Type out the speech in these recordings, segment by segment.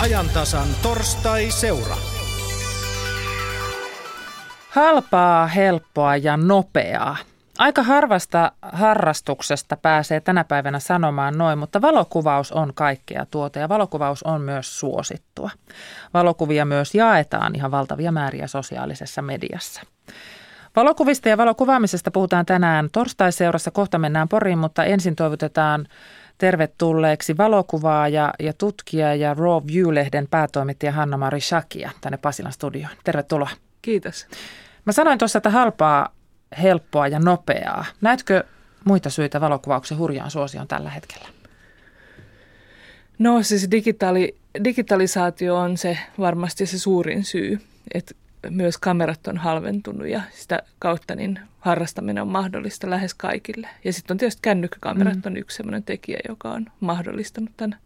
ajantasan torstai-seura. Halpaa, helppoa ja nopeaa. Aika harvasta harrastuksesta pääsee tänä päivänä sanomaan noin, mutta valokuvaus on kaikkea tuota ja valokuvaus on myös suosittua. Valokuvia myös jaetaan ihan valtavia määriä sosiaalisessa mediassa. Valokuvista ja valokuvaamisesta puhutaan tänään torstaiseurassa. Kohta mennään Poriin, mutta ensin toivotetaan tervetulleeksi valokuvaaja ja tutkija ja Raw View-lehden päätoimittaja Hanna-Mari Shakia tänne Pasilan studioon. Tervetuloa. Kiitos. Mä sanoin tuossa, että halpaa, helppoa ja nopeaa. Näetkö muita syitä valokuvauksen hurjaan suosioon tällä hetkellä? No siis digitaali, digitalisaatio on se varmasti se suurin syy, että myös kamerat on halventunut ja sitä kautta niin harrastaminen on mahdollista lähes kaikille. Ja sitten on tietysti kännykkäkamerat mm. on yksi sellainen tekijä, joka on mahdollistanut tämän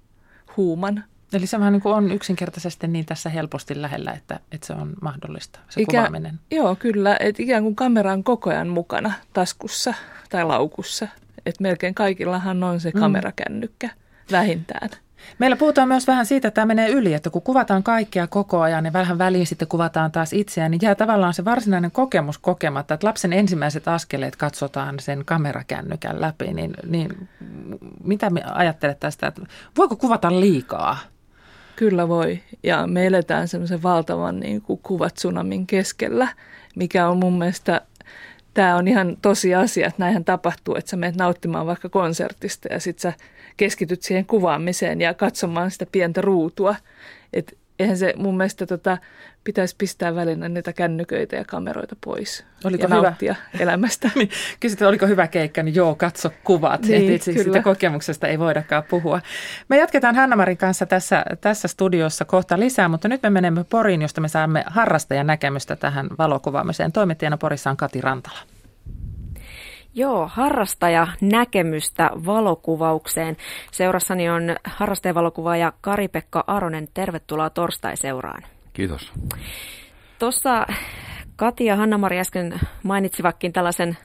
huuman. Eli se vähän niin kuin on yksinkertaisesti niin tässä helposti lähellä, että, että se on mahdollista, se Ikä, kuvaaminen. Joo, kyllä. Että ikään kuin kamera on koko ajan mukana taskussa tai laukussa. Että melkein kaikillahan on se mm. kamerakännykkä vähintään. Meillä puhutaan myös vähän siitä, että tämä menee yli, että kun kuvataan kaikkea koko ajan ja vähän väliin sitten kuvataan taas itseään, niin jää tavallaan se varsinainen kokemus kokematta, että lapsen ensimmäiset askeleet katsotaan sen kamerakännykän läpi, niin, niin mitä ajattelet tästä, että voiko kuvata liikaa? Kyllä voi, ja me eletään semmoisen valtavan niin kuin kuvat tsunamin keskellä, mikä on mun mielestä tämä on ihan tosi asia, että näinhän tapahtuu, että sä menet nauttimaan vaikka konsertista ja sitten sä keskityt siihen kuvaamiseen ja katsomaan sitä pientä ruutua. Et eihän se mun mielestä tota, pitäisi pistää välillä niitä kännyköitä ja kameroita pois oliko ja hyvä? elämästä. niin, kysyt, oliko hyvä keikka, niin joo, katso kuvat. Niin, Et itse siitä kokemuksesta ei voidakaan puhua. Me jatketaan Hannamarin kanssa tässä, tässä studiossa kohta lisää, mutta nyt me menemme Poriin, josta me saamme harrastajan näkemystä tähän valokuvaamiseen. Toimittajana Porissa on Kati Rantala. Joo, harrastaja näkemystä valokuvaukseen. Seurassani on harrastajavalokuvaaja Kari-Pekka Aronen. Tervetuloa torstai-seuraan. Kiitos. Tuossa Kati ja Hanna-Mari äsken mainitsivatkin tällaisen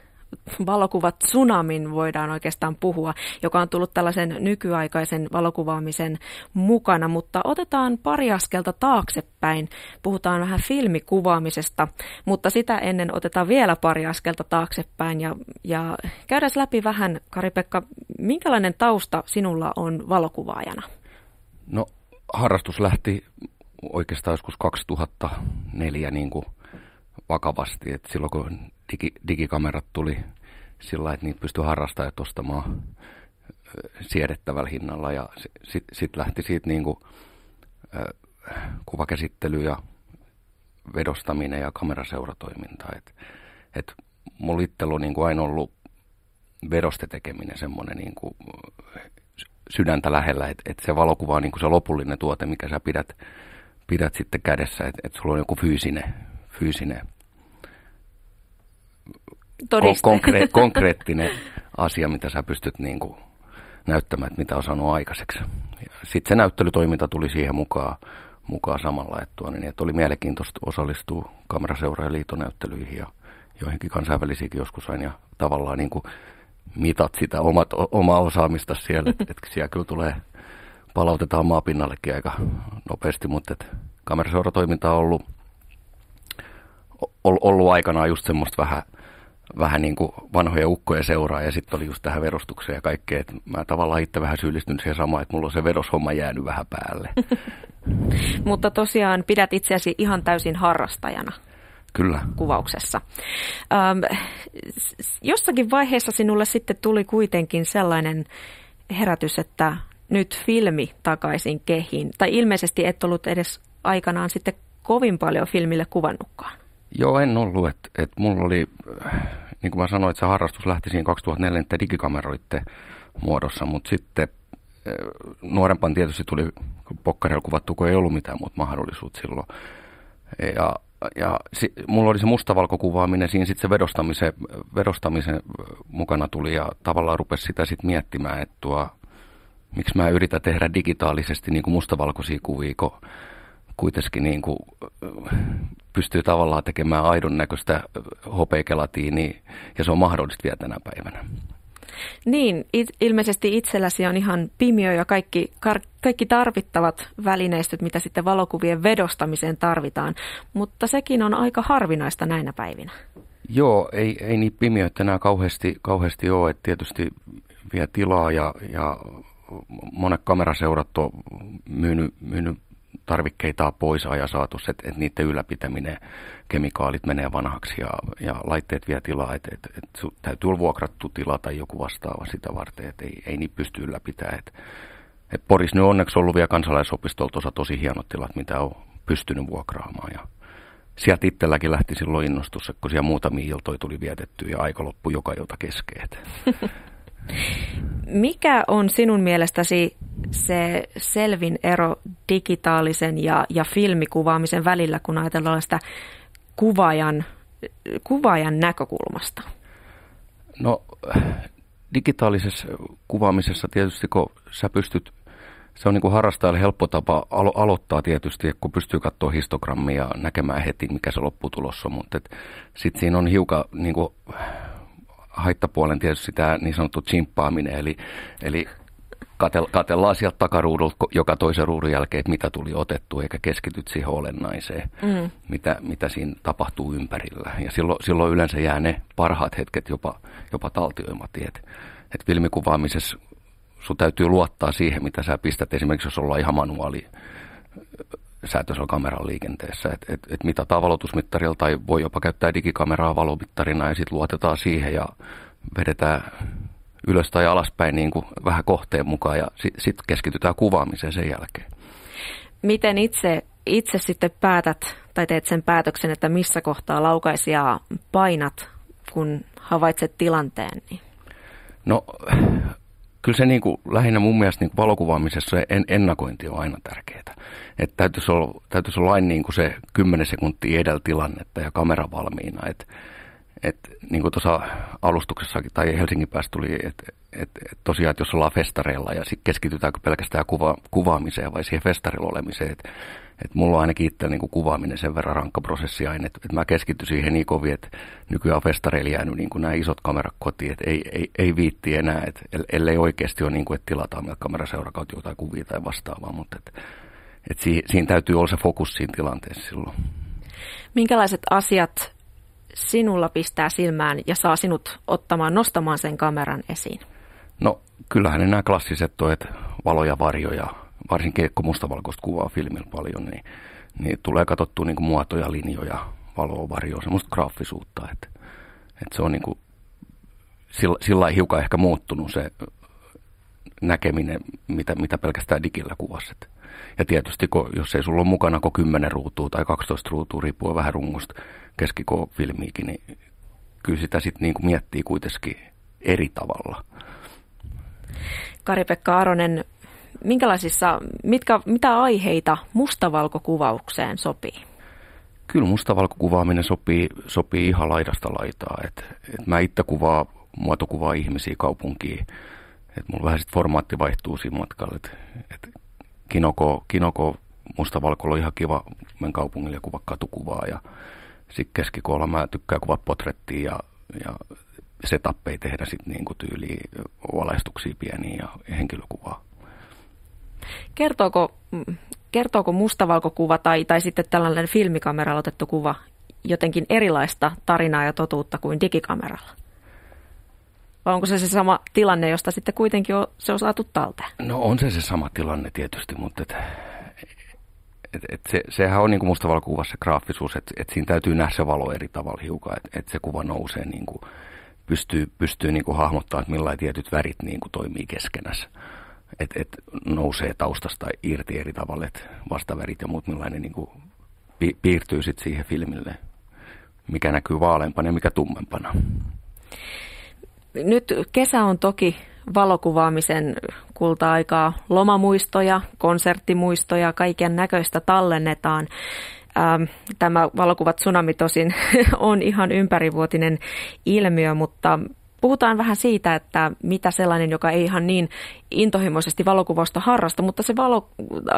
valokuvat tsunamin voidaan oikeastaan puhua, joka on tullut tällaisen nykyaikaisen valokuvaamisen mukana, mutta otetaan pari askelta taaksepäin. Puhutaan vähän filmikuvaamisesta, mutta sitä ennen otetaan vielä pari askelta taaksepäin ja, ja käydään läpi vähän, Kari-Pekka, minkälainen tausta sinulla on valokuvaajana? No harrastus lähti oikeastaan joskus 2004 niin kuin vakavasti, että silloin kun digi, digikamerat tuli sillä että niitä pystyi harrastajat ostamaan siedettävällä hinnalla. Ja sitten sit lähti siitä niin kuin, kuvakäsittely ja vedostaminen ja kameraseuratoiminta. Et, et mulla itsellä on niin kuin aina ollut vedostetekeminen semmoinen niin kuin sydäntä lähellä, että et se valokuva on niin kuin se lopullinen tuote, mikä sä pidät, pidät sitten kädessä, että et sulla on joku fyysinen, fyysinen konkre- konkreettinen asia, mitä sä pystyt niin kuin näyttämään, että mitä on saanut aikaiseksi. Sitten se näyttelytoiminta tuli siihen mukaan, mukaan samalla, että, tuo, niin, että oli mielenkiintoista osallistua kameraseura- ja liitonäyttelyihin ja joihinkin kansainvälisiäkin joskus aina ja tavallaan niin kuin mitat sitä omat, omaa osaamista siellä, että, että siellä kyllä tulee, palautetaan maapinnallekin aika nopeasti, mutta että kameraseuratoiminta on ollut, ollut aikanaan just semmoista vähän vähän niin kuin vanhoja ukkoja seuraa ja sitten oli just tähän verostukseen ja kaikkea. Että mä tavallaan itse vähän syyllistyn siihen samaan, että mulla on se veroshomma jäänyt vähän päälle. Mutta tosiaan pidät itseäsi ihan täysin harrastajana. Kyllä. Kuvauksessa. Ähm, jossakin vaiheessa sinulle sitten tuli kuitenkin sellainen herätys, että nyt filmi takaisin kehiin. Tai ilmeisesti et ollut edes aikanaan sitten kovin paljon filmille kuvannutkaan. Joo, en ollut. Että et mulla oli, niin kuin mä sanoin, että se harrastus lähti siinä 2004 digikameroiden muodossa, mutta sitten eh, nuorempaan tietysti tuli pokkarilla kuvattu, kun ei ollut mitään muuta mahdollisuutta silloin. Ja, ja si, mulla oli se mustavalkokuvaaminen, siinä sitten se vedostamisen, vedostamisen mukana tuli ja tavallaan rupesi sitä sitten miettimään, että tuo, miksi mä yritän tehdä digitaalisesti niin kuin mustavalkoisia kuvia, kun kuitenkin niin kuin pystyy tavallaan tekemään aidon näköistä hopeikelatiiniä ja se on mahdollista vielä tänä päivänä. Niin, it, ilmeisesti itselläsi on ihan pimiö ja kaikki, kar, kaikki tarvittavat välineistöt, mitä sitten valokuvien vedostamiseen tarvitaan, mutta sekin on aika harvinaista näinä päivinä. Joo, ei, ei niin pimiöitä enää kauheasti, kauheasti ole, että tietysti vie tilaa ja, ja monet kameraseurat on myynyt, myynyt tarvikkeita pois ja että, että niiden ylläpitäminen, kemikaalit menee vanhaksi ja, ja laitteet vie tilaa, että, että, että täytyy olla vuokrattu tila tai joku vastaava sitä varten, että ei, ei niin pysty ylläpitämään. Että, että Poris nyt onneksi ollut vielä kansalaisopistolta osa tosi hienot tilat, mitä on pystynyt vuokraamaan ja sieltä itselläkin lähti silloin innostus, kun siellä muutamia iltoja tuli vietetty ja aika loppui joka ilta keskeet. Mikä on sinun mielestäsi se selvin ero digitaalisen ja, ja filmikuvaamisen välillä, kun ajatellaan sitä kuvaajan, kuvaajan näkökulmasta? No digitaalisessa kuvaamisessa tietysti, kun sä pystyt, se on niin kuin harrastajalle helppo tapa alo- aloittaa tietysti, kun pystyy katsoa histogrammia ja näkemään heti, mikä se lopputulos on, mutta sitten siinä on hiukan niin kuin, haittapuolen tietysti tämä niin sanottu chimppaaminen, eli, eli katellaan sieltä takaruudulta joka toisen ruudun jälkeen, että mitä tuli otettu, eikä keskityt siihen olennaiseen, mm. mitä, mitä siinä tapahtuu ympärillä. Ja silloin, silloin yleensä jää ne parhaat hetket jopa, jopa taltioimatta. Että et filmikuvaamisessa sun täytyy luottaa siihen, mitä sä pistät, esimerkiksi jos ollaan ihan manuaali säätöisellä kameran liikenteessä. Että et, et mitataan valotusmittarilla tai voi jopa käyttää digikameraa valomittarina ja sitten luotetaan siihen ja vedetään ylös tai alaspäin niin kuin vähän kohteen mukaan ja sitten sit keskitytään kuvaamiseen sen jälkeen. Miten itse, itse sitten päätät tai teet sen päätöksen, että missä kohtaa laukaisia painat, kun havaitset tilanteen? Niin? No kyllä se niin kuin, lähinnä mun mielestä niin kuin valokuvaamisessa en, ennakointi on aina tärkeää. Että täytyisi olla, täytyisi olla aina niin kuin se 10 sekuntia edellä tilannetta ja kamera valmiina. Että et, niin kuin tuossa alustuksessakin tai Helsingin päästä tuli, että et, et tosiaan, että jos ollaan festareilla ja sitten keskitytäänkö pelkästään kuva, kuvaamiseen vai siihen festarilla olemiseen, että et mulla on ainakin itse niin kuvaaminen sen verran rankka prosessi aina, että et mä keskityn siihen niin kovin, että nykyään festareilla jäänyt niin nämä isot kamerat kotiin, että ei, ei, ei viitti enää, että ellei oikeasti ole niin kuin, että tilataan meiltä kameraseurakautta jotain kuvia tai vastaavaa, mutta että et si, siinä täytyy olla se fokus siinä tilanteessa silloin. Minkälaiset asiat sinulla pistää silmään ja saa sinut ottamaan, nostamaan sen kameran esiin? No kyllähän nämä klassiset toet, valo ja varjo ja varsinkin kun mustavalkoista kuvaa filmillä paljon, niin, niin tulee katsottua niin muotoja, linjoja, valoa, varjoa, semmoista graafisuutta. Että, että se on niin kuin, sillä, sillä hiukan ehkä muuttunut se näkeminen, mitä, mitä pelkästään digillä kuvassa. Ja tietysti, kun, jos ei sulla ole mukana kuin 10 ruutua tai 12 ruutua, riippuen vähän rungosta, keskikoo-filmiikin, niin kyllä sitä sitten niin kuin miettii kuitenkin eri tavalla. Kari-Pekka Aronen, minkälaisissa, mitkä, mitä aiheita mustavalkokuvaukseen sopii? Kyllä mustavalkokuvaaminen sopii, sopii ihan laidasta laitaa. Et, et mä itse kuvaa, muotokuvaa ihmisiä kaupunkiin. Et mulla vähän sit formaatti vaihtuu siinä matkalla. Et, et kinoko, kinoko mustavalkoilla on ihan kiva mennä kaupungille ja kuvaa katukuvaa. Ja sitten keskikolla mä tykkään kuvaa potrettia ja, ja setappeja tehdä sitten niinku tyyliin valaistuksia pieniä ja henkilökuvaa. Kertooko, kertooko mustavalkokuva tai, tai sitten tällainen filmikameralla otettu kuva jotenkin erilaista tarinaa ja totuutta kuin digikameralla? Vai onko se se sama tilanne, josta sitten kuitenkin on, se on saatu talteen? No on se se sama tilanne tietysti, mutta et, et, et se, sehän on niin kuin mustavalokuvassa graafisuus, että et siinä täytyy nähdä se valo eri tavalla hiukan, että et se kuva nousee niin kuin, pystyy, pystyy niin kuin hahmottamaan, että millainen tietyt värit niin kuin toimii keskenässä että et nousee taustasta irti eri tavalla, että vastavärit ja muut millainen niin kuin pi- piirtyy sitten siihen filmille, mikä näkyy vaaleampana ja mikä tummempana. Nyt kesä on toki valokuvaamisen kulta-aikaa. Lomamuistoja, konserttimuistoja, kaiken näköistä tallennetaan. Ähm, tämä valokuvat tsunami tosin on ihan ympärivuotinen ilmiö, mutta Puhutaan vähän siitä, että mitä sellainen, joka ei ihan niin intohimoisesti valokuvausta harrasta, mutta se valo,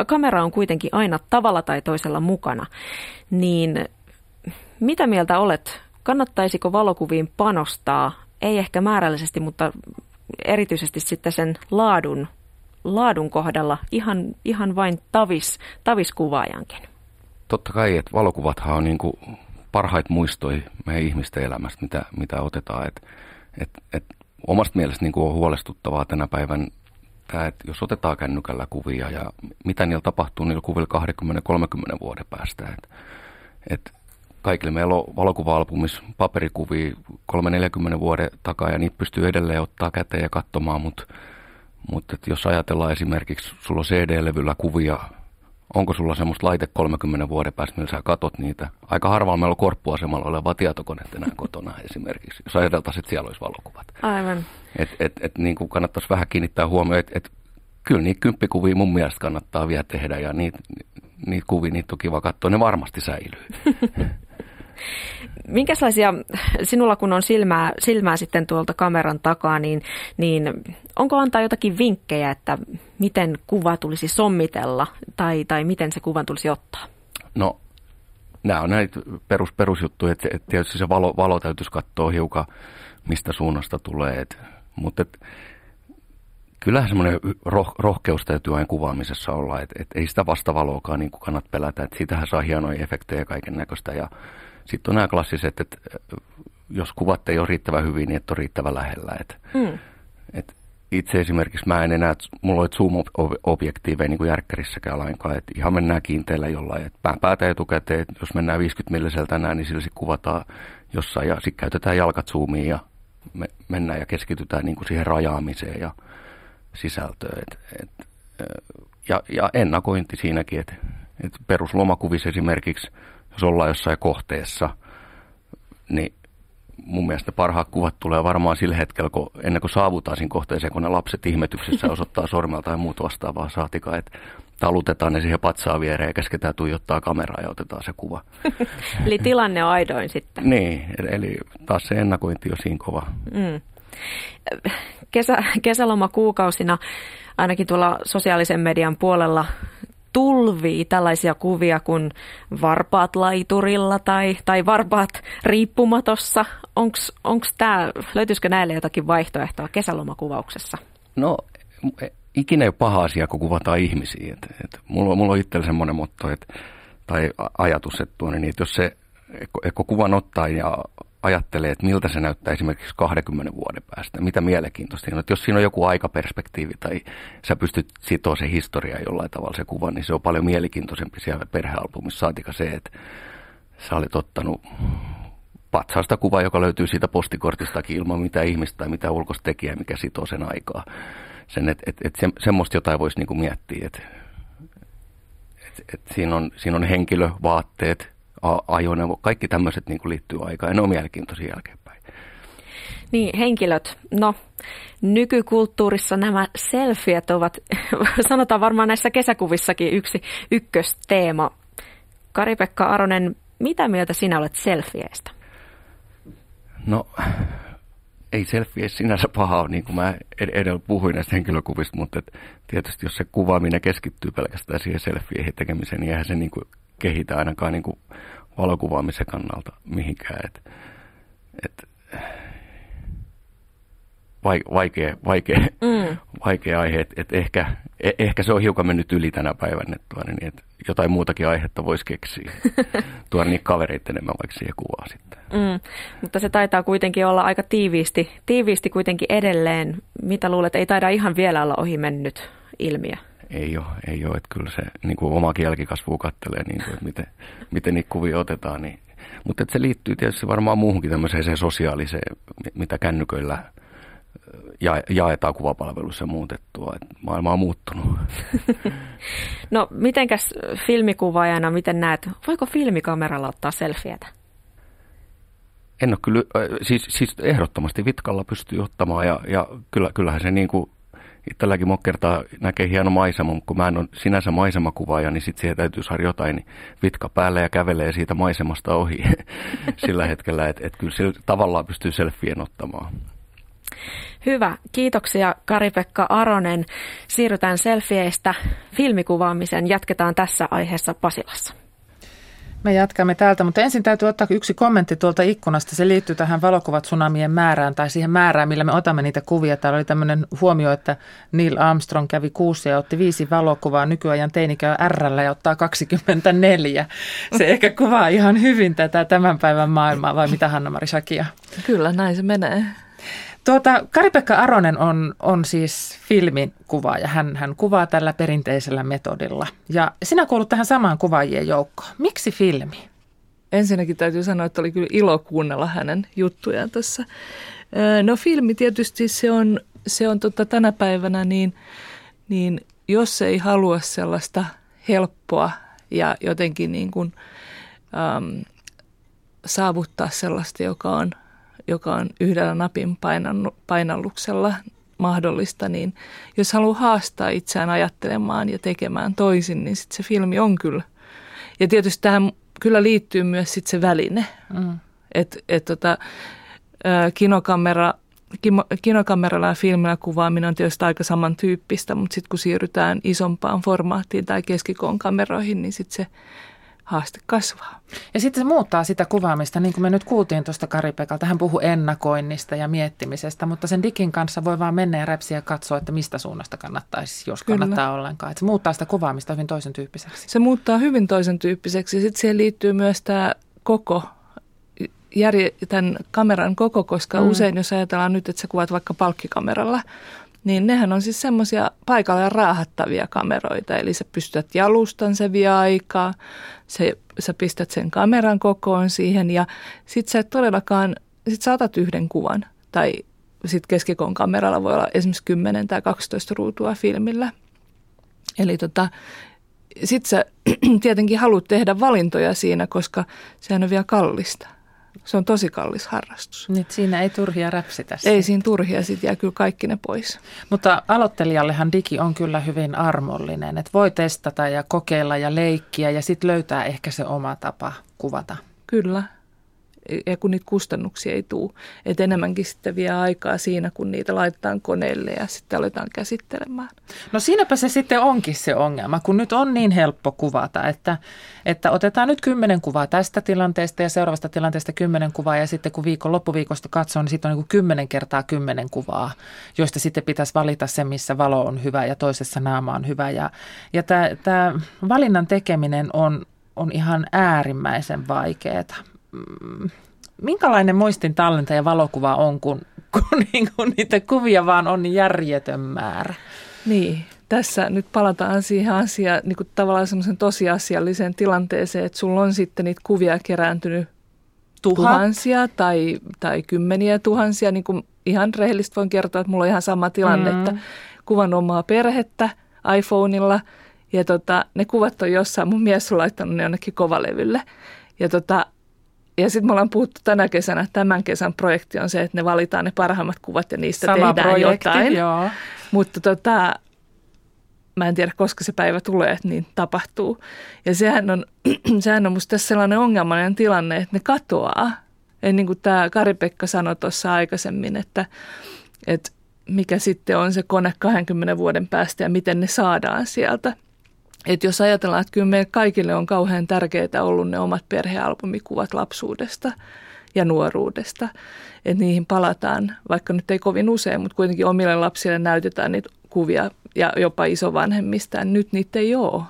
kamera on kuitenkin aina tavalla tai toisella mukana. Niin mitä mieltä olet? Kannattaisiko valokuviin panostaa? Ei ehkä määrällisesti, mutta erityisesti sitten sen laadun, laadun kohdalla ihan, ihan vain tavis, taviskuvaajankin? Totta kai, että valokuvathan on niin kuin parhaita muistoja meidän ihmisten elämästä, mitä, mitä otetaan. Et, et, et omasta mielestä niin on huolestuttavaa tänä päivän tämä, että jos otetaan kännykällä kuvia ja mitä niillä tapahtuu niillä kuvilla 20-30 vuoden päästä. Et, et kaikille meillä on valokuva-albumis paperikuvia 3-40 vuoden takaa ja niitä pystyy edelleen ottaa käteen ja katsomaan, mutta mutta jos ajatellaan esimerkiksi, sulla on CD-levyllä kuvia onko sulla semmoista laite 30 vuoden päästä, millä sä katot niitä. Aika harvalla meillä on korppuasemalla oleva tietokone enää kotona esimerkiksi, jos ajateltaisiin, että siellä olisi valokuvat. Aivan. Et, et, et, niin kuin kannattaisi vähän kiinnittää huomioon, että et, kyllä niitä kymppikuvia mun mielestä kannattaa vielä tehdä ja niitä, niitä kuvia, niitä on kiva katsoa, ne varmasti säilyy. Minkälaisia, sinulla kun on silmää, silmää sitten tuolta kameran takaa, niin, niin onko antaa jotakin vinkkejä, että miten kuva tulisi sommitella tai, tai miten se kuvan tulisi ottaa? No, nämä on näitä perus, perusjuttuja, että, että tietysti se valo, valo täytyisi katsoa hiukan, mistä suunnasta tulee. Et, mutta et, kyllähän semmoinen roh, rohkeus täytyy aina kuvaamisessa olla, että et ei sitä vastavaloakaan niin kannat pelätä, että siitähän saa hienoja efektejä kaiken näköistä ja sitten on nämä klassiset, että jos kuvat ei ole riittävän hyvin, niin et ole riittävän lähellä. Et, mm. et itse esimerkiksi mä en enää, mulla on zoom-objektiiveja niin kuin järkkärissäkään lainkaan, että ihan mennään kiinteillä jollain. Et pään päätä etukäteen, että jos mennään 50 milliseltä tänään, niin sillä sitten kuvataan jossain ja sitten käytetään jalkat zoomiin ja me mennään ja keskitytään niin kuin siihen rajaamiseen ja sisältöön. Et, et, ja, ja ennakointi siinäkin, että et peruslomakuvissa esimerkiksi – jos ollaan jossain kohteessa, niin mun mielestä parhaat kuvat tulee varmaan sillä hetkellä, kun ennen kuin saavutaan siinä kohteeseen, kun ne lapset ihmetyksessä osoittaa sormella tai muut vastaavaa saatika, että talutetaan ne siihen patsaan viereen ja käsketään tuijottaa kameraa ja otetaan se kuva. eli tilanne on aidoin sitten. Niin, eli taas se ennakointi on siinä kova. Mm. Kesä, kesälomakuukausina ainakin tuolla sosiaalisen median puolella tulvii tällaisia kuvia kuin varpaat laiturilla tai, tai varpaat riippumatossa. Onko tämä, löytyisikö näille jotakin vaihtoehtoa kesälomakuvauksessa? No ikinä ei ole paha asia, kun kuvataan ihmisiä. Et, et, mulla, mulla on itsellä semmoinen motto, et, tai ajatus, että, tuonne, niin, että jos se, kun kuvan ottaa ja ajattelee, että miltä se näyttää esimerkiksi 20 vuoden päästä, mitä mielenkiintoista. No, että jos siinä on joku aikaperspektiivi tai sä pystyt sitoa se historia jollain tavalla se kuva, niin se on paljon mielenkiintoisempi siellä perhealbumissa. Saatika se, että sä olet ottanut patsaasta kuvaa, joka löytyy siitä postikortistakin ilman mitään ihmistä tai mitään ulkoista tekijää, mikä sitoo sen aikaa. Sen, että et, et se, semmoista jotain voisi niinku miettiä, että et, et siinä, on, siinä on henkilö, vaatteet, ajoneuvo, kaikki tämmöiset niin liittyy aikaan ja ne on mielenkiintoisia jälkeenpäin. Niin, henkilöt. No, nykykulttuurissa nämä selfiet ovat, sanotaan varmaan näissä kesäkuvissakin yksi ykkösteema. Kari-Pekka Aronen, mitä mieltä sinä olet selfieistä? No, ei selfie sinänsä paha ole, niin kuin mä edellä puhuin näistä henkilökuvista, mutta et tietysti jos se kuvaaminen keskittyy pelkästään siihen selfieiden tekemiseen, niin eihän se niin kuin kehitä ainakaan niin kuin valokuvaamisen kannalta mihinkään. Et, et, vaikea, vaikea, mm. vaikea aihe, että et ehkä, e, ehkä se on hiukan mennyt yli tänä päivänä, että, niin, että jotain muutakin aihetta voisi keksiä. Tuoda niitä kavereita enemmän vaikka siihen kuvaa sitten. Mm. Mutta se taitaa kuitenkin olla aika tiiviisti, tiiviisti kuitenkin edelleen. Mitä luulet, ei taida ihan vielä olla ohi mennyt ilmiö? Ei ole, ei ole. Että kyllä se niin kuin oma jälkikasvu kattelee, niin kuin, että miten, miten niitä kuvia otetaan. Niin. Mutta että se liittyy tietysti varmaan muuhunkin tämmöiseen sosiaaliseen, mitä kännyköillä ja, jaetaan kuvapalvelussa muutettua. Että maailma on muuttunut. no mitenkäs filmikuvaajana, miten näet, voiko filmikameralla ottaa selfietä? En ole kyllä, siis, siis ehdottomasti Vitkalla pystyy ottamaan ja, ja kyllä, kyllähän se niin kuin itselläkin kertaa näkee hieno maisema, mutta kun mä en ole sinänsä maisemakuvaaja, niin sitten siihen täytyy saada jotain niin vitka päälle ja kävelee siitä maisemasta ohi sillä hetkellä, että et kyllä sillä tavallaan pystyy selfien ottamaan. Hyvä. Kiitoksia Kari-Pekka Aronen. Siirrytään selfieistä filmikuvaamiseen. Jatketaan tässä aiheessa Pasilassa. Me jatkamme täältä, mutta ensin täytyy ottaa yksi kommentti tuolta ikkunasta. Se liittyy tähän valokuvat tsunamien määrään tai siihen määrään, millä me otamme niitä kuvia. Täällä oli tämmöinen huomio, että Neil Armstrong kävi kuusi ja otti viisi valokuvaa. Nykyajan teini käy R ja ottaa 24. Se ehkä kuvaa ihan hyvin tätä tämän päivän maailmaa, vai mitä Hanna-Mari Shakia? Kyllä, näin se menee. Tuota, Kari-Pekka Aronen on, on siis filmin kuvaaja. Hän, hän kuvaa tällä perinteisellä metodilla. Ja sinä kuulut tähän samaan kuvaajien joukkoon. Miksi filmi? Ensinnäkin täytyy sanoa, että oli kyllä ilo kuunnella hänen juttujaan tässä. No filmi tietysti se on, se on tota, tänä päivänä niin, niin jos ei halua sellaista helppoa ja jotenkin niin kuin, äm, saavuttaa sellaista, joka on – joka on yhdellä napin painalluksella mahdollista, niin jos haluaa haastaa itseään ajattelemaan ja tekemään toisin, niin sit se filmi on kyllä. Ja tietysti tähän kyllä liittyy myös sit se väline. Mm. Että et tota, kinokamera, kinokameralla ja filmillä kuvaaminen on tietysti aika samantyyppistä, mutta sitten kun siirrytään isompaan formaattiin tai keskikoon kameroihin, niin sitten se haaste kasvaa. Ja sitten se muuttaa sitä kuvaamista, niin kuin me nyt kuultiin tuosta Karipekalta. Hän puhui ennakoinnista ja miettimisestä, mutta sen digin kanssa voi vaan mennä ja räpsiä ja katsoa, että mistä suunnasta kannattaisi, jos Kyllä. kannattaa ollenkaan. Että se muuttaa sitä kuvaamista hyvin toisen tyyppiseksi. Se muuttaa hyvin toisen tyyppiseksi. Sitten siihen liittyy myös tämä koko järje, tämän kameran koko, koska mm. usein jos ajatellaan nyt, että sä kuvat vaikka palkkikameralla, niin nehän on siis semmoisia paikalla raahattavia kameroita. Eli sä pystyt jalustan se vie aikaa, se, sä pistät sen kameran kokoon siihen ja sit sä et todellakaan, sit sä otat yhden kuvan. Tai sit keskikoon kameralla voi olla esimerkiksi 10 tai 12 ruutua filmillä. Eli tota, sit sä tietenkin haluat tehdä valintoja siinä, koska sehän on vielä kallista. Se on tosi kallis harrastus. Niin, siinä ei turhia räpsitä. Ei siinä turhia, sitten jää kyllä kaikki ne pois. Mutta aloittelijallehan digi on kyllä hyvin armollinen, että voi testata ja kokeilla ja leikkiä ja sitten löytää ehkä se oma tapa kuvata. Kyllä, ja kun niitä kustannuksia ei tule. Että enemmänkin sitten vie aikaa siinä, kun niitä laitetaan koneelle ja sitten aletaan käsittelemään. No siinäpä se sitten onkin se ongelma, kun nyt on niin helppo kuvata, että, että otetaan nyt kymmenen kuvaa tästä tilanteesta ja seuraavasta tilanteesta kymmenen kuvaa ja sitten kun viikon loppuviikosta katsoo, niin sitten on niin kymmenen kertaa kymmenen kuvaa, joista sitten pitäisi valita se, missä valo on hyvä ja toisessa naama on hyvä. Ja, ja tämä valinnan tekeminen on, on ihan äärimmäisen vaikeaa. Mm, minkälainen muistin tallenta ja valokuva on, kun, kun, niin kun niitä kuvia vaan on niin järjetön määrä? Niin, tässä nyt palataan siihen asiaan niin kuin tavallaan semmoisen tosiasialliseen tilanteeseen, että sulla on sitten niitä kuvia kerääntynyt Tuhat. tuhansia tai, tai kymmeniä tuhansia. Niin kuin ihan rehellisesti voin kertoa, että mulla on ihan sama tilanne, mm. että kuvan omaa perhettä iPhoneilla ja tota, ne kuvat on jossain, mun mies on laittanut ne jonnekin kovalevylle. Ja tota, ja sitten me ollaan puhuttu tänä kesänä, tämän kesän projekti on se, että ne valitaan ne parhaimmat kuvat ja niistä Sama tehdään projekti, jotain. Joo. Mutta tota, mä en tiedä, koska se päivä tulee, että niin tapahtuu. Ja sehän on, sehän on musta tässä sellainen ongelmallinen tilanne, että ne katoaa. Ja niin kuin tämä Kari-Pekka sanoi tuossa aikaisemmin, että, että mikä sitten on se kone 20 vuoden päästä ja miten ne saadaan sieltä – että jos ajatellaan, että kyllä meille kaikille on kauhean tärkeää ollut ne omat perhealbumikuvat lapsuudesta ja nuoruudesta, että niihin palataan, vaikka nyt ei kovin usein, mutta kuitenkin omille lapsille näytetään niitä kuvia ja jopa isovanhemmista, nyt niitä ei ole.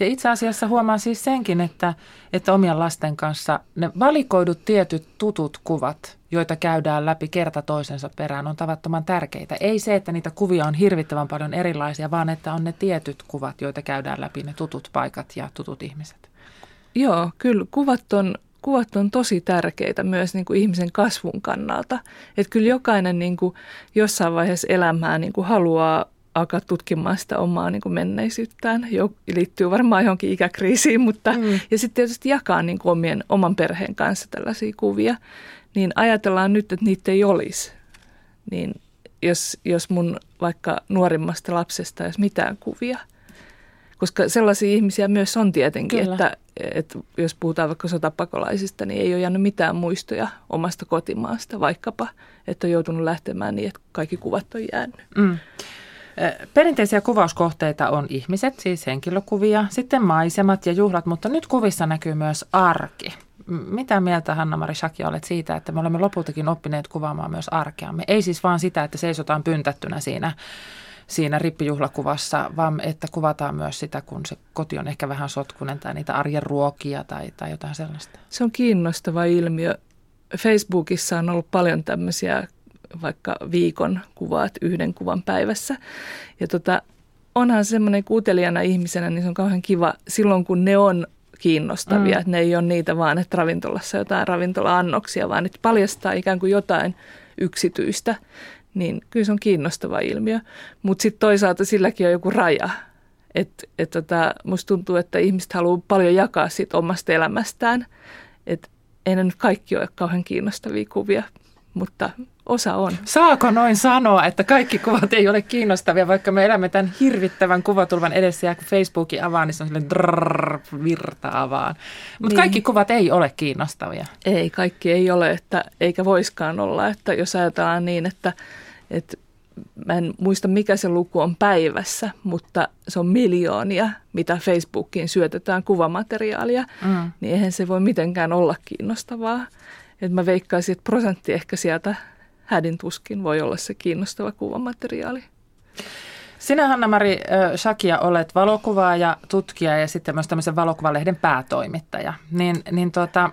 Ja itse asiassa huomaan siis senkin, että, että omien lasten kanssa ne valikoidut tietyt tutut kuvat, joita käydään läpi kerta toisensa perään, on tavattoman tärkeitä. Ei se, että niitä kuvia on hirvittävän paljon erilaisia, vaan että on ne tietyt kuvat, joita käydään läpi, ne tutut paikat ja tutut ihmiset. Joo, kyllä kuvat on, kuvat on tosi tärkeitä myös niin kuin ihmisen kasvun kannalta. Että kyllä jokainen niin kuin jossain vaiheessa elämää niin kuin haluaa alkaa tutkimaan sitä omaa niin kuin menneisyyttään. Jo, liittyy varmaan johonkin ikäkriisiin, mutta mm. ja sitten tietysti jakaa niin kuin omien, oman perheen kanssa tällaisia kuvia. Niin ajatellaan nyt, että niitä ei olisi. Niin jos, jos mun vaikka nuorimmasta lapsesta olisi mitään kuvia. Koska sellaisia ihmisiä myös on tietenkin, että, että jos puhutaan vaikka sotapakolaisista, niin ei ole jäänyt mitään muistoja omasta kotimaasta vaikkapa, että on joutunut lähtemään niin, että kaikki kuvat on jäänyt. Mm. Perinteisiä kuvauskohteita on ihmiset, siis henkilökuvia, sitten maisemat ja juhlat, mutta nyt kuvissa näkyy myös arki. Mitä mieltä Hanna-Mari Shakia olet siitä, että me olemme lopultakin oppineet kuvaamaan myös arkeamme? Ei siis vaan sitä, että seisotaan pyntättynä siinä, siinä rippijuhlakuvassa, vaan että kuvataan myös sitä, kun se koti on ehkä vähän sotkunen tai niitä arjen ruokia tai, tai jotain sellaista. Se on kiinnostava ilmiö. Facebookissa on ollut paljon tämmöisiä vaikka viikon kuvaat yhden kuvan päivässä. Ja tota, onhan semmoinen kuutelijana ihmisenä, niin se on kauhean kiva silloin, kun ne on kiinnostavia. Mm. Että ne ei ole niitä vaan, että ravintolassa jotain ravintola-annoksia, vaan että paljastaa ikään kuin jotain yksityistä. Niin kyllä se on kiinnostava ilmiö. Mutta sitten toisaalta silläkin on joku raja. Että et tota, musta tuntuu, että ihmiset haluaa paljon jakaa siitä omasta elämästään. Että ei ne nyt kaikki ole kauhean kiinnostavia kuvia, mutta osa on. Saako noin sanoa, että kaikki kuvat ei ole kiinnostavia, vaikka me elämme tämän hirvittävän kuvatulvan edessä ja kun Facebookin avaa, niin se on silleen drrrr, virtaa vaan. Mutta niin. kaikki kuvat ei ole kiinnostavia. Ei, kaikki ei ole, että, eikä voiskaan olla, että jos ajatellaan niin, että, että mä en muista mikä se luku on päivässä, mutta se on miljoonia, mitä Facebookiin syötetään kuvamateriaalia, mm. niin eihän se voi mitenkään olla kiinnostavaa. Et mä veikkaisin, että prosentti ehkä sieltä hädin tuskin voi olla se kiinnostava kuvamateriaali. Sinä Hanna-Mari Shakia olet valokuvaaja, tutkija ja sitten myös tämmöisen valokuvalehden päätoimittaja. Niin, niin tuota,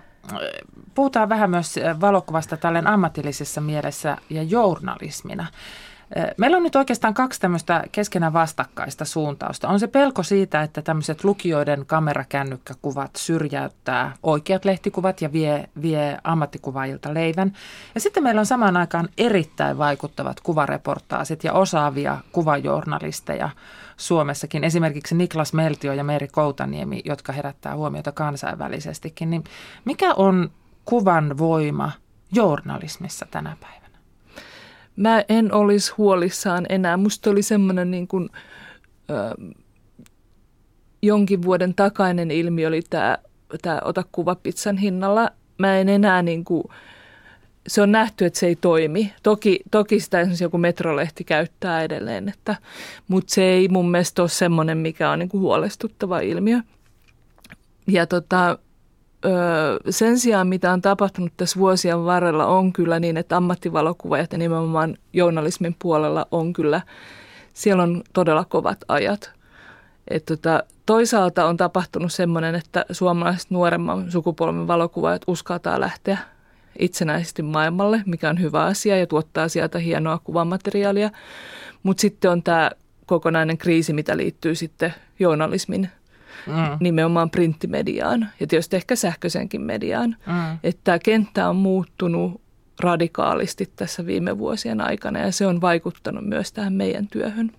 puhutaan vähän myös valokuvasta tälleen ammatillisessa mielessä ja journalismina. Meillä on nyt oikeastaan kaksi tämmöistä keskenään vastakkaista suuntausta. On se pelko siitä, että tämmöiset lukijoiden kamerakännykkäkuvat syrjäyttää oikeat lehtikuvat ja vie, vie ammattikuvaajilta leivän. Ja sitten meillä on samaan aikaan erittäin vaikuttavat kuvareportaasit ja osaavia kuvajournalisteja Suomessakin. Esimerkiksi Niklas Meltio ja Meri Koutaniemi, jotka herättää huomiota kansainvälisestikin. Niin mikä on kuvan voima journalismissa tänä päivänä? Mä en olisi huolissaan enää. Musta oli semmoinen niin kuin, ö, jonkin vuoden takainen ilmiö oli tämä, tämä ota kuva pizzan hinnalla. Mä en enää niin kuin, se on nähty, että se ei toimi. Toki, toki sitä esimerkiksi joku metrolehti käyttää edelleen, että, mutta se ei mun mielestä ole semmoinen, mikä on niin kuin huolestuttava ilmiö. Ja tota, sen sijaan, mitä on tapahtunut tässä vuosien varrella, on kyllä niin, että ammattivalokuvaajat ja nimenomaan journalismin puolella on kyllä, siellä on todella kovat ajat. Et tota, toisaalta on tapahtunut semmoinen, että suomalaiset nuoremman sukupolven valokuvaajat uskaltaa lähteä itsenäisesti maailmalle, mikä on hyvä asia ja tuottaa sieltä hienoa kuvamateriaalia. Mutta sitten on tämä kokonainen kriisi, mitä liittyy sitten journalismin mm. nimenomaan printtimediaan ja tietysti ehkä sähköisenkin mediaan. Mm. Että tämä kenttä on muuttunut radikaalisti tässä viime vuosien aikana ja se on vaikuttanut myös tähän meidän työhön.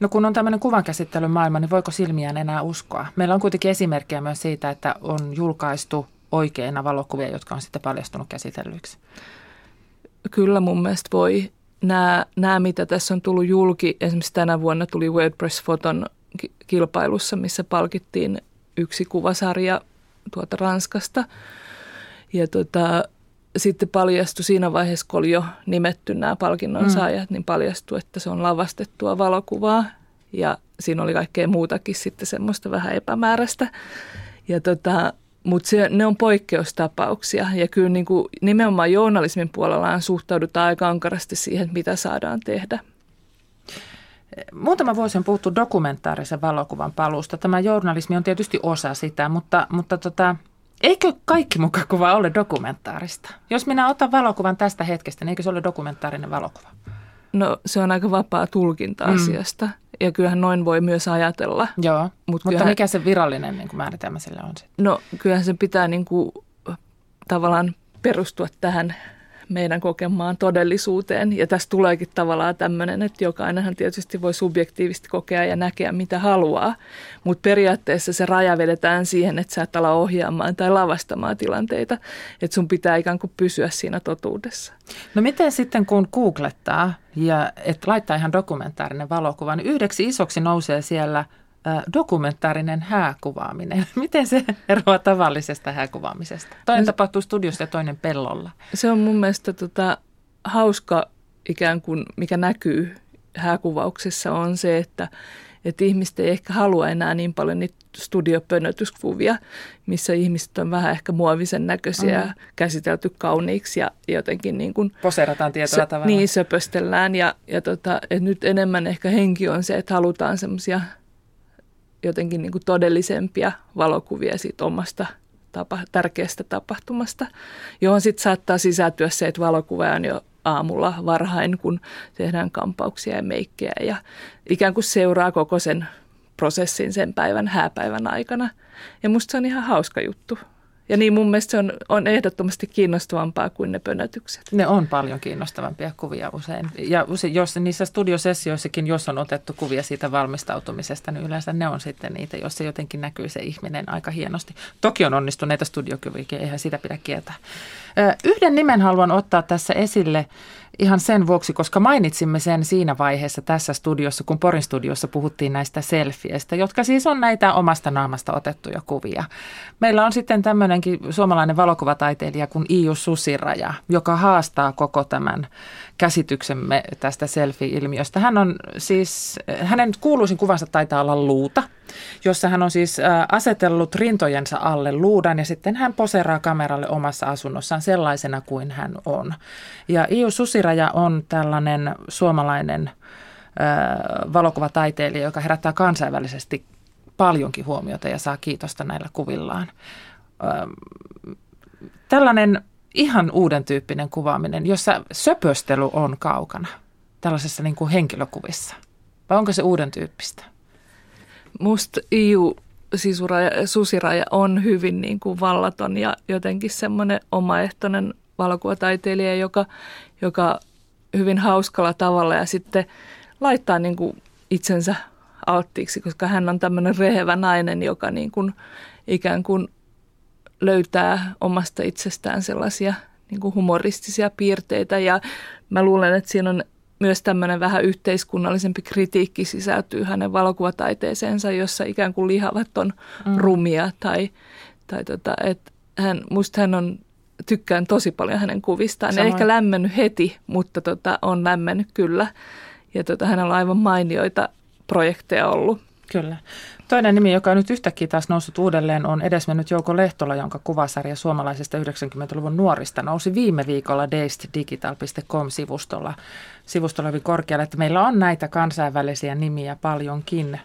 No kun on tämmöinen kuvankäsittelyn maailma, niin voiko silmiään enää uskoa? Meillä on kuitenkin esimerkkejä myös siitä, että on julkaistu oikeina valokuvia, jotka on sitten paljastunut käsitellyiksi. Kyllä mun mielestä voi. Nämä, nämä mitä tässä on tullut julki, esimerkiksi tänä vuonna tuli WordPress-foton kilpailussa, missä palkittiin yksi kuvasarja tuolta Ranskasta. Ja tota, sitten paljastui siinä vaiheessa, kun oli jo nimetty nämä palkinnon mm. saajat, mm. niin paljastui, että se on lavastettua valokuvaa. Ja siinä oli kaikkea muutakin sitten semmoista vähän epämääräistä. Ja tota, mutta ne on poikkeustapauksia ja kyllä niin kuin nimenomaan journalismin puolella suhtaudutaan aika ankarasti siihen, mitä saadaan tehdä. Muutama vuosi on puhuttu dokumentaarisen valokuvan paluusta. Tämä journalismi on tietysti osa sitä, mutta, mutta tota, eikö kaikki mukakuva ole dokumentaarista? Jos minä otan valokuvan tästä hetkestä, niin eikö se ole dokumentaarinen valokuva? No se on aika vapaa tulkinta mm. asiasta ja kyllähän noin voi myös ajatella. Joo, Mut mutta kyllähän, mikä se virallinen niin kuin määritelmä sille on sitten? No kyllähän se pitää niin kuin, tavallaan perustua tähän meidän kokemaan todellisuuteen. Ja tässä tuleekin tavallaan tämmöinen, että jokainenhan tietysti voi subjektiivisesti kokea ja näkeä mitä haluaa, mutta periaatteessa se raja vedetään siihen, että sä et ala ohjaamaan tai lavastamaan tilanteita, että sun pitää ikään kuin pysyä siinä totuudessa. No miten sitten kun googlettaa ja että laittaa ihan dokumentaarinen valokuva, niin yhdeksi isoksi nousee siellä – dokumentaarinen hääkuvaaminen. Miten se eroaa tavallisesta hääkuvaamisesta? Toinen no, tapahtuu studiossa ja toinen pellolla. Se on mun mielestä tota, hauska ikään kuin, mikä näkyy hääkuvauksessa on se, että, että ihmiset ei ehkä halua enää niin paljon niitä studiopönötyskuvia, missä ihmiset on vähän ehkä muovisen näköisiä mm. käsitelty kauniiksi ja jotenkin niin kuin... Poserataan tietyllä tavalla. Niin, söpöstellään ja, ja tota, että nyt enemmän ehkä henki on se, että halutaan semmoisia jotenkin niin kuin todellisempia valokuvia siitä omasta tapa, tärkeästä tapahtumasta, johon sitten saattaa sisältyä se, että valokuva on jo aamulla varhain, kun tehdään kampauksia ja meikkejä ja ikään kuin seuraa koko sen prosessin sen päivän hääpäivän aikana. Ja musta se on ihan hauska juttu. Ja niin mun mielestä se on, on ehdottomasti kiinnostavampaa kuin ne pönötykset. Ne on paljon kiinnostavampia kuvia usein. Ja usein, jos niissä studiosessioissakin, jos on otettu kuvia siitä valmistautumisesta, niin yleensä ne on sitten niitä, joissa jotenkin näkyy se ihminen aika hienosti. Toki on onnistuneita studiokuviakin, eihän sitä pidä kieltää. Yhden nimen haluan ottaa tässä esille ihan sen vuoksi, koska mainitsimme sen siinä vaiheessa tässä studiossa, kun Porin studiossa puhuttiin näistä selfieistä, jotka siis on näitä omasta naamasta otettuja kuvia. Meillä on sitten tämmöinenkin suomalainen valokuvataiteilija kuin Iiu Susiraja, joka haastaa koko tämän käsityksemme tästä selfie-ilmiöstä. Hän on siis, hänen kuuluisin kuvansa taitaa olla luuta, jossa hän on siis asetellut rintojensa alle luudan ja sitten hän poseraa kameralle omassa asunnossaan sellaisena kuin hän on. Ja Iu Susiraja on tällainen suomalainen valokuvataiteilija, joka herättää kansainvälisesti paljonkin huomiota ja saa kiitosta näillä kuvillaan. Tällainen ihan uuden tyyppinen kuvaaminen, jossa söpöstely on kaukana tällaisessa niin kuin henkilökuvissa? Vai onko se uuden tyyppistä? Musta Iu sisuraja, susiraja on hyvin niin kuin vallaton ja jotenkin semmoinen omaehtoinen valokuvataiteilija, joka, joka hyvin hauskalla tavalla ja sitten laittaa niin kuin itsensä alttiiksi, koska hän on tämmöinen rehevä nainen, joka niin kuin ikään kuin löytää omasta itsestään sellaisia niin kuin humoristisia piirteitä. Ja mä luulen, että siinä on myös tämmöinen vähän yhteiskunnallisempi kritiikki sisältyy hänen valokuvataiteeseensa, jossa ikään kuin lihavat on mm. rumia tai, tai tota, että hän, musta hän on, tykkään tosi paljon hänen kuvistaan. Samoin. En ehkä lämmennyt heti, mutta tota, on lämmennyt kyllä. Ja tota, hänellä on aivan mainioita projekteja ollut. Kyllä. Toinen nimi, joka on nyt yhtäkkiä taas noussut uudelleen, on edesmennyt Jouko Lehtola, jonka kuvasarja suomalaisista 90-luvun nuorista nousi viime viikolla dazeddigital.com-sivustolla sivustolla hyvin korkealle, että meillä on näitä kansainvälisiä nimiä paljonkin,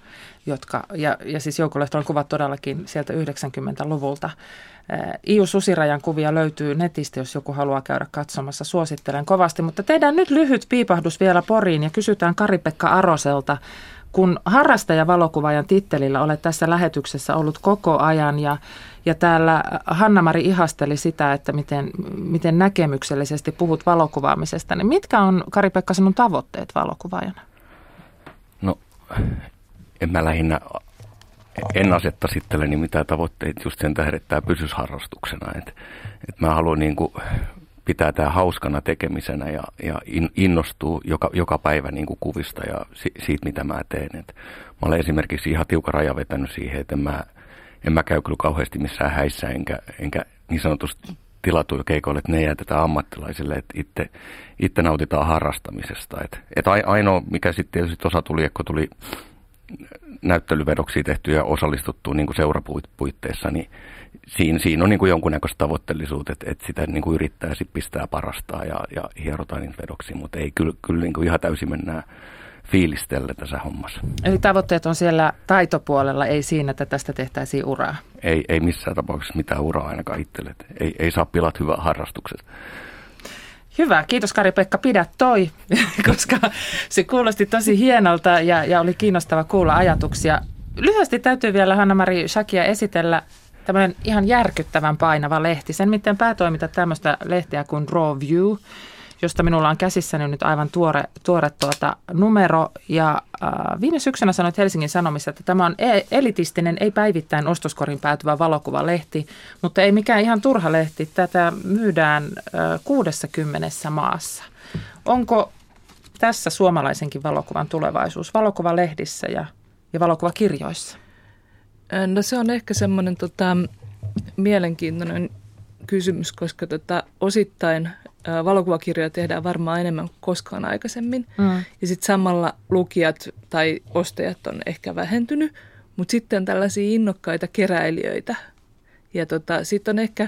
jotka, ja, ja siis Jouko Lehtolan kuvat todellakin sieltä 90-luvulta. Iu Susirajan kuvia löytyy netistä, jos joku haluaa käydä katsomassa. Suosittelen kovasti, mutta tehdään nyt lyhyt piipahdus vielä Poriin ja kysytään Kari-Pekka Aroselta, kun harrastajavalokuvaajan tittelillä olet tässä lähetyksessä ollut koko ajan ja, ja täällä Hanna-Mari ihasteli sitä, että miten, miten näkemyksellisesti puhut valokuvaamisesta, niin mitkä on Kari-Pekka sinun tavoitteet valokuvaajana? No en mä lähinnä, en asetta itselleni mitään tavoitteita just sen tähden, että tämä pysyisi harrastuksena. Et, et mä haluan niin kuin pitää tämä hauskana tekemisenä ja, ja innostuu joka, joka päivä niin kuin kuvista ja si, siitä, mitä mä teen. Et mä olen esimerkiksi ihan tiukan raja vetänyt siihen, että mä, en mä käy kyllä kauheasti missään häissä, enkä, enkä niin sanotusti tilatuja keikoille, että ne jätetään ammattilaisille, että itse, itse nautitaan harrastamisesta. Et, et ainoa, mikä sitten tietysti osa tuli, kun tuli näyttelyvedoksi tehty ja osallistuttu niin kuin seurapuitteissa, niin siinä, siinä on niin kuin jonkunnäköistä tavoitteellisuutta, että, että sitä niin kuin yrittää sit pistää parastaa ja, ja hierotaan niitä vedoksi, mutta ei kyllä, kyllä niin kuin ihan täysin mennään fiilistellä tässä hommassa. Eli tavoitteet on siellä taitopuolella, ei siinä, että tästä tehtäisiin uraa? Ei, ei missään tapauksessa mitään uraa ainakaan itselle. Ei, ei saa pilat hyvää harrastukset. Hyvä, kiitos Kari-Pekka, pidä toi, koska se kuulosti tosi hienolta ja, ja oli kiinnostava kuulla ajatuksia. Lyhyesti täytyy vielä Hanna-Mari Shakia esitellä tämmöinen ihan järkyttävän painava lehti. Sen miten päätoimita tämmöistä lehteä kuin Raw View, josta minulla on käsissäni nyt aivan tuore, tuore tuota numero. Ja äh, viime syksynä sanoit Helsingin Sanomissa, että tämä on e- elitistinen, ei päivittäin ostoskorin päätyvä valokuvalehti, mutta ei mikään ihan turha lehti. Tätä myydään äh, 60 maassa. Onko tässä suomalaisenkin valokuvan tulevaisuus valokuvalehdissä ja, ja valokuvakirjoissa? No se on ehkä semmoinen tota, mielenkiintoinen kysymys, koska tota, osittain valokuvakirjoja tehdään varmaan enemmän kuin koskaan aikaisemmin. Mm. Ja sitten samalla lukijat tai ostajat on ehkä vähentynyt, mutta sitten on tällaisia innokkaita keräilijöitä. Ja tota, sitten on ehkä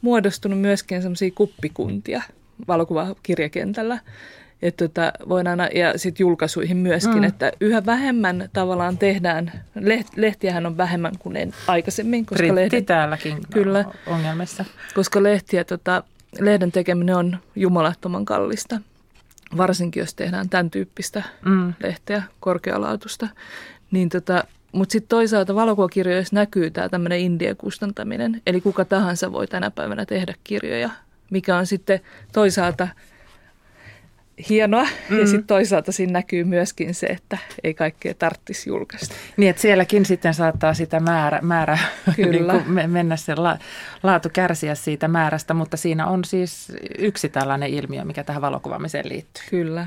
muodostunut myöskin semmoisia kuppikuntia valokuvakirjakentällä. Et tota, voidaan, ja sitten julkaisuihin myöskin, mm. että yhä vähemmän tavallaan tehdään, leht, lehtiähän on vähemmän kuin en, aikaisemmin. Koska lehdet, täälläkin kyllä, ongelmissa. Koska lehtiä, tota, lehden tekeminen on jumalattoman kallista, varsinkin jos tehdään tämän tyyppistä mm. lehteä, korkealaatusta. Niin tota, mutta sitten toisaalta valokuvakirjoissa näkyy tämä tämmöinen indie-kustantaminen, eli kuka tahansa voi tänä päivänä tehdä kirjoja, mikä on sitten toisaalta – hienoa. Mm. Ja sitten toisaalta siinä näkyy myöskin se, että ei kaikkea tarttisi julkaista. Niin, että sielläkin sitten saattaa sitä määrä, määrä Kyllä. niin mennä se la, laatu kärsiä siitä määrästä, mutta siinä on siis yksi tällainen ilmiö, mikä tähän valokuvaamiseen liittyy. Kyllä.